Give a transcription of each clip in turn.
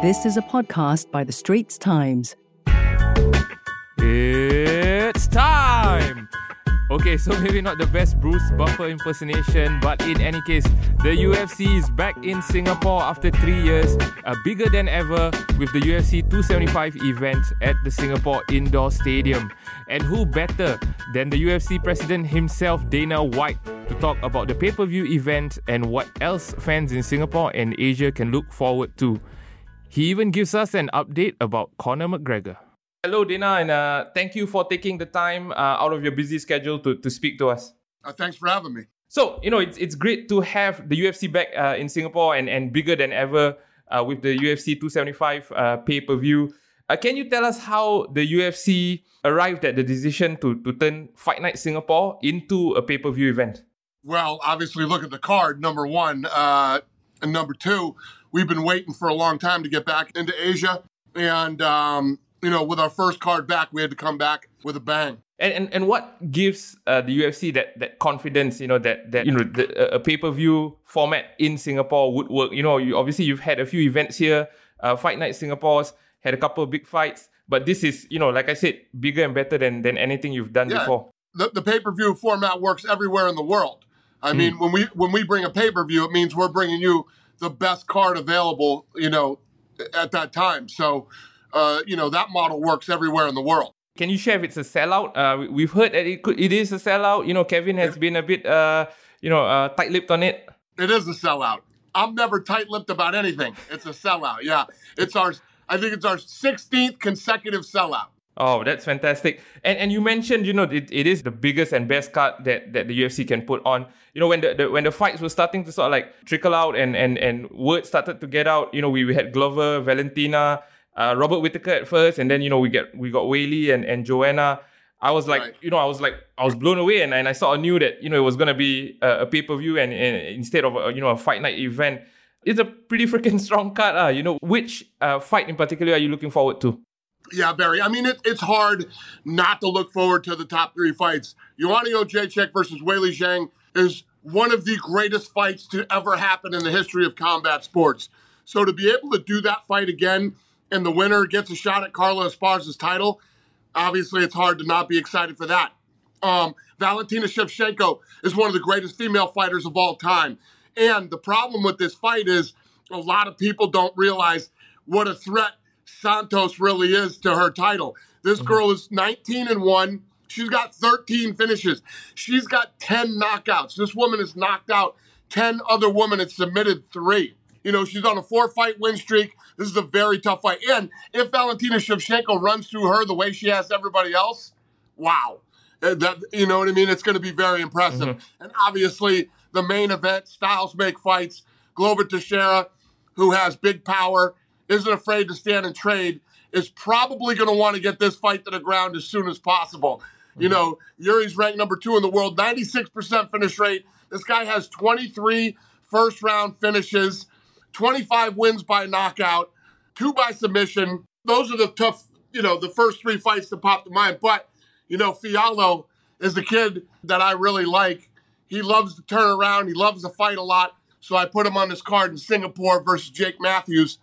This is a podcast by The Straits Times. It's time! Okay, so maybe not the best Bruce Buffer impersonation, but in any case, the UFC is back in Singapore after three years, uh, bigger than ever, with the UFC 275 event at the Singapore Indoor Stadium. And who better than the UFC president himself, Dana White, to talk about the pay per view event and what else fans in Singapore and Asia can look forward to? He even gives us an update about Conor McGregor. Hello, Dana, and uh, thank you for taking the time uh, out of your busy schedule to, to speak to us. Uh, thanks for having me. So, you know, it's, it's great to have the UFC back uh, in Singapore and, and bigger than ever uh, with the UFC 275 uh, pay per view. can you tell us how the UFC arrived at the decision to, to turn Fight Night Singapore into a pay per view event? Well, obviously, look at the card, number one. and number two, we've been waiting for a long time to get back into Asia. And um, you know, with our first card back, we had to come back with a bang. And and, and what gives uh, the UFC that that confidence? You know that that you know the, a pay per view format in Singapore would work. You know, you, obviously you've had a few events here. Uh, Fight Night Singapore's had a couple of big fights, but this is you know, like I said, bigger and better than than anything you've done yeah, before. The the pay per view format works everywhere in the world. I mm. mean, when we when we bring a pay per view, it means we're bringing you the best card available. You know, at that time. So uh, you know, that model works everywhere in the world. Can you share if it's a sellout? Uh, we've heard that it could, it is a sellout. You know, Kevin has yeah. been a bit, uh, you know, uh, tight-lipped on it. It is a sellout. I'm never tight-lipped about anything. It's a sellout. Yeah, it's our. I think it's our 16th consecutive sellout. Oh, that's fantastic. And and you mentioned, you know, it, it is the biggest and best card that, that the UFC can put on. You know, when the, the when the fights were starting to sort of like trickle out and and and word started to get out, you know, we, we had Glover, Valentina, uh, Robert Whitaker at first, and then you know we get we got Weili and, and Joanna. I was like, right. you know, I was like, I was blown away, and, and I sort of knew that you know it was gonna be a, a pay per view, and, and, instead of a, you know a fight night event, it's a pretty freaking strong card. Uh, you know, which uh, fight in particular are you looking forward to? Yeah, Barry. I mean, it, it's hard not to look forward to the top three fights. Joanna Jędrzejczyk versus Weili Zhang is one of the greatest fights to ever happen in the history of combat sports. So to be able to do that fight again and the winner gets a shot at Carla Esparza's title, obviously it's hard to not be excited for that. Um, Valentina Shevchenko is one of the greatest female fighters of all time. And the problem with this fight is a lot of people don't realize what a threat Santos really is to her title. This mm-hmm. girl is 19 and 1. She's got 13 finishes. She's got 10 knockouts. This woman has knocked out 10 other women and submitted three. You know, she's on a four fight win streak. This is a very tough fight. And if Valentina Shevchenko runs through her the way she has everybody else, wow. Uh, that you know what I mean? It's going to be very impressive. Mm-hmm. And obviously, the main event, styles make fights. Glover Teixeira, who has big power, isn't afraid to stand and trade, is probably going to want to get this fight to the ground as soon as possible. Mm-hmm. You know, Jiri's ranked number two in the world, 96% finish rate. This guy has 23 first round finishes. 25 wins by knockout, two by submission. Those are the tough, you know, the first three fights that pop to mind. But, you know, Fialho is the kid that I really like. He loves to turn around, he loves to fight a lot. So I put him on this card in Singapore versus Jake Matthews.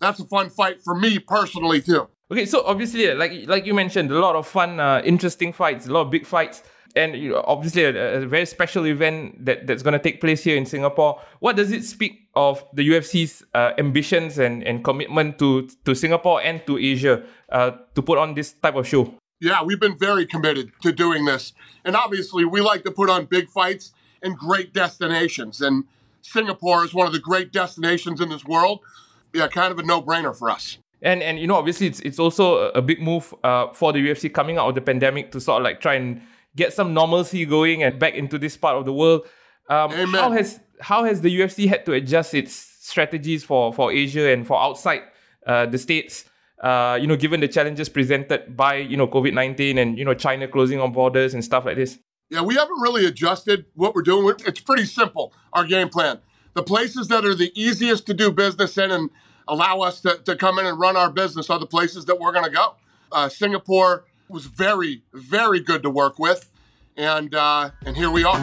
That's a fun fight for me personally, too. Okay, so obviously, like like you mentioned, a lot of fun, uh, interesting fights, a lot of big fights and you know, obviously a, a, very special event that, that's going to take place here in Singapore. What does it speak of the UFC's uh, ambitions and, and commitment to to Singapore and to Asia uh, to put on this type of show? Yeah, we've been very committed to doing this, and obviously we like to put on big fights in great destinations, and Singapore is one of the great destinations in this world. Yeah, kind of a no brainer for us. And and you know obviously it's it's also a big move uh, for the UFC coming out of the pandemic to sort of like try and get some normalcy going and back into this part of the world. Um, how has how has the UFC had to adjust its strategies for for Asia and for outside uh, the states? Uh, you know, given the challenges presented by you know COVID nineteen and you know China closing on borders and stuff like this. Yeah, we haven't really adjusted what we're doing. It's pretty simple. Our game plan: the places that are the easiest to do business in and allow us to, to come in and run our business are the places that we're going to go. Uh, Singapore, was very, very good to work with. And, uh, and here we are.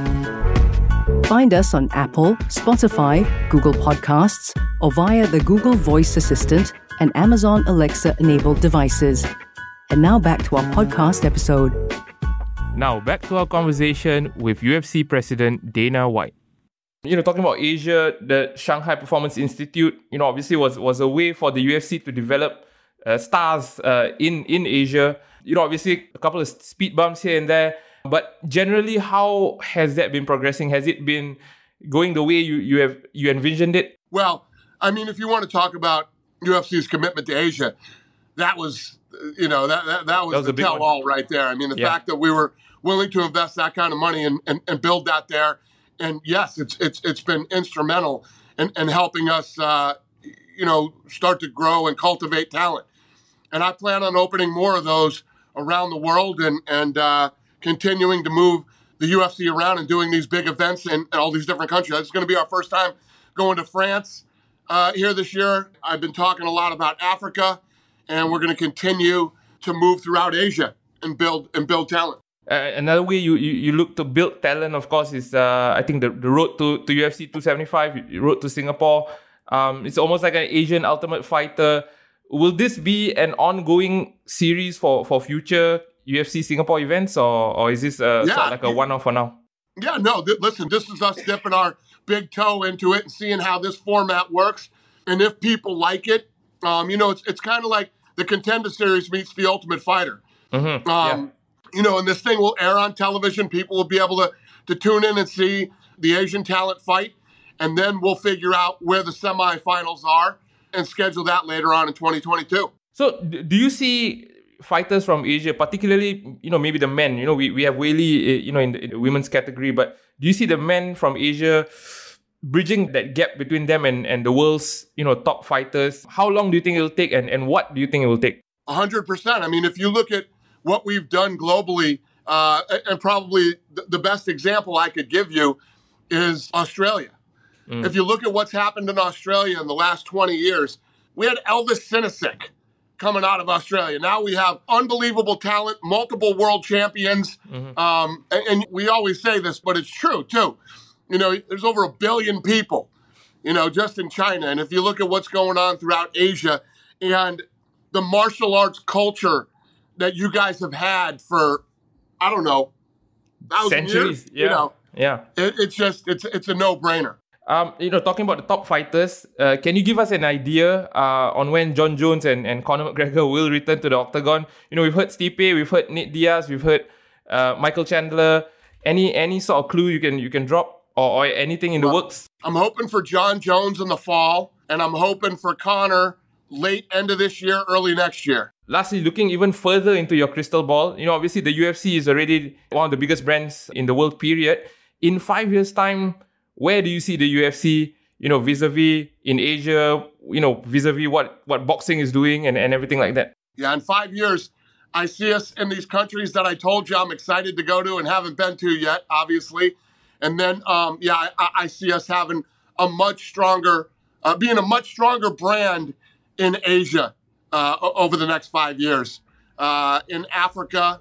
Find us on Apple, Spotify, Google Podcasts, or via the Google Voice Assistant and Amazon Alexa enabled devices. And now back to our podcast episode. Now, back to our conversation with UFC President Dana White. You know, talking about Asia, the Shanghai Performance Institute, you know, obviously was, was a way for the UFC to develop uh, stars uh, in, in Asia. You know, obviously a couple of speed bumps here and there, but generally, how has that been progressing? Has it been going the way you, you have you envisioned it? Well, I mean, if you want to talk about UFC's commitment to Asia, that was, you know, that that, that was, That was the tell all right there. I mean, the Yeah. fact that we were willing to invest that kind of money and, and, and build that there, and yes, it's it's it's been instrumental in, in helping us, uh, you know, start to grow and cultivate talent. And I plan on opening more of those around the world and and uh, continuing to move the UFC around and doing these big events in, in all these different countries. It's going to be our first time going to France uh, here this year. I've been talking a lot about Africa, and we're going to continue to move throughout Asia and build and build talent. Uh, another way you, you, you look to build talent, of course, is uh, I think the, the road to, to UFC 275, you- road to Singapore. Um, it's almost like an Asian Ultimate Fighter. Will this be an ongoing series for, for future UFC Singapore events, or, or is this uh, sort of like a one off for now? Yeah, no, th- listen, this is us dipping our big toe into it and seeing how this format works. And if people like it, um, you know, it's, it's kind of like the contender series meets the ultimate fighter. Mhm, Um, You know, and this thing will air on television. People will be able to, to tune in and see the Asian talent fight. And then we'll figure out where the semifinals are and schedule that later on in 2022. So, do you see fighters from Asia, particularly, you know, maybe the men? You know, we, we have Weili, uh, you know, in the, in the women's category, but do you see the men from Asia bridging that gap between them and, and the world's, you know, top fighters? How long do you think it'll take, and, and what do you think it will take? A hundred percent. I mean, if you look at what we've done globally, uh, and- probably the, best example I could give you is Australia. If you look at what's happened in Australia in the last 20 years, we had Elvis Sinosic coming out of Australia. Now we have unbelievable talent, multiple world champions. Um, and, and we always say this, but it's true too. You know, there's over a billion people, you know, just in China. And if you look at what's going on throughout Asia and the martial arts culture that you guys have had for, I don't know, thousand Centuries. years, Yeah. you know, yeah. it, it's just, it's, it's a no brainer. Um, you know, talking about the top fighters, uh, can you give us an idea uh, on when Jon Jones and, and Conor McGregor will return to the octagon? You know, we've heard Stipe, we've heard Nate Diaz, we've heard uh, Michael Chandler. Any any sort of clue you can you can drop or, or anything in the works? I'm hoping for Jon Jones in the fall, and I'm hoping for Conor late end of this year, early next year. Lastly, looking even further into your crystal ball, you know, obviously the UFC is already one of the biggest brands in the world. Period. In five years' time, where do you see the UFC? You know, vis-a-vis in Asia, you know, vis-a-vis what what boxing is doing and, and everything like that. Yeah, in five years, I see us in these countries that I told you I'm excited to go to and haven't been to yet, obviously. And then, um, yeah, I, I see us having a much stronger, uh, being a much stronger brand in Asia uh, over the next five years, uh, in Africa,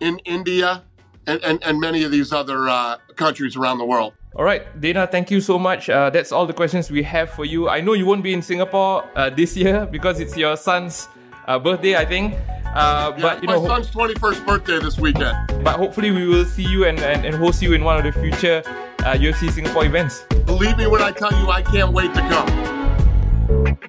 in India, and, and, and many of these other uh, countries around the world. All right, Dana, thank you so much. Uh, that's all the questions we have for you. I know you won't be in Singapore uh, this year because it's your son's uh, birthday, I think. Uh, Yeah, but you my know, son's 21st birthday this weekend. but hopefully we will see you and, and, and host you in one of the future uh, UFC Singapore events. Believe me when I tell you, I can't wait to come.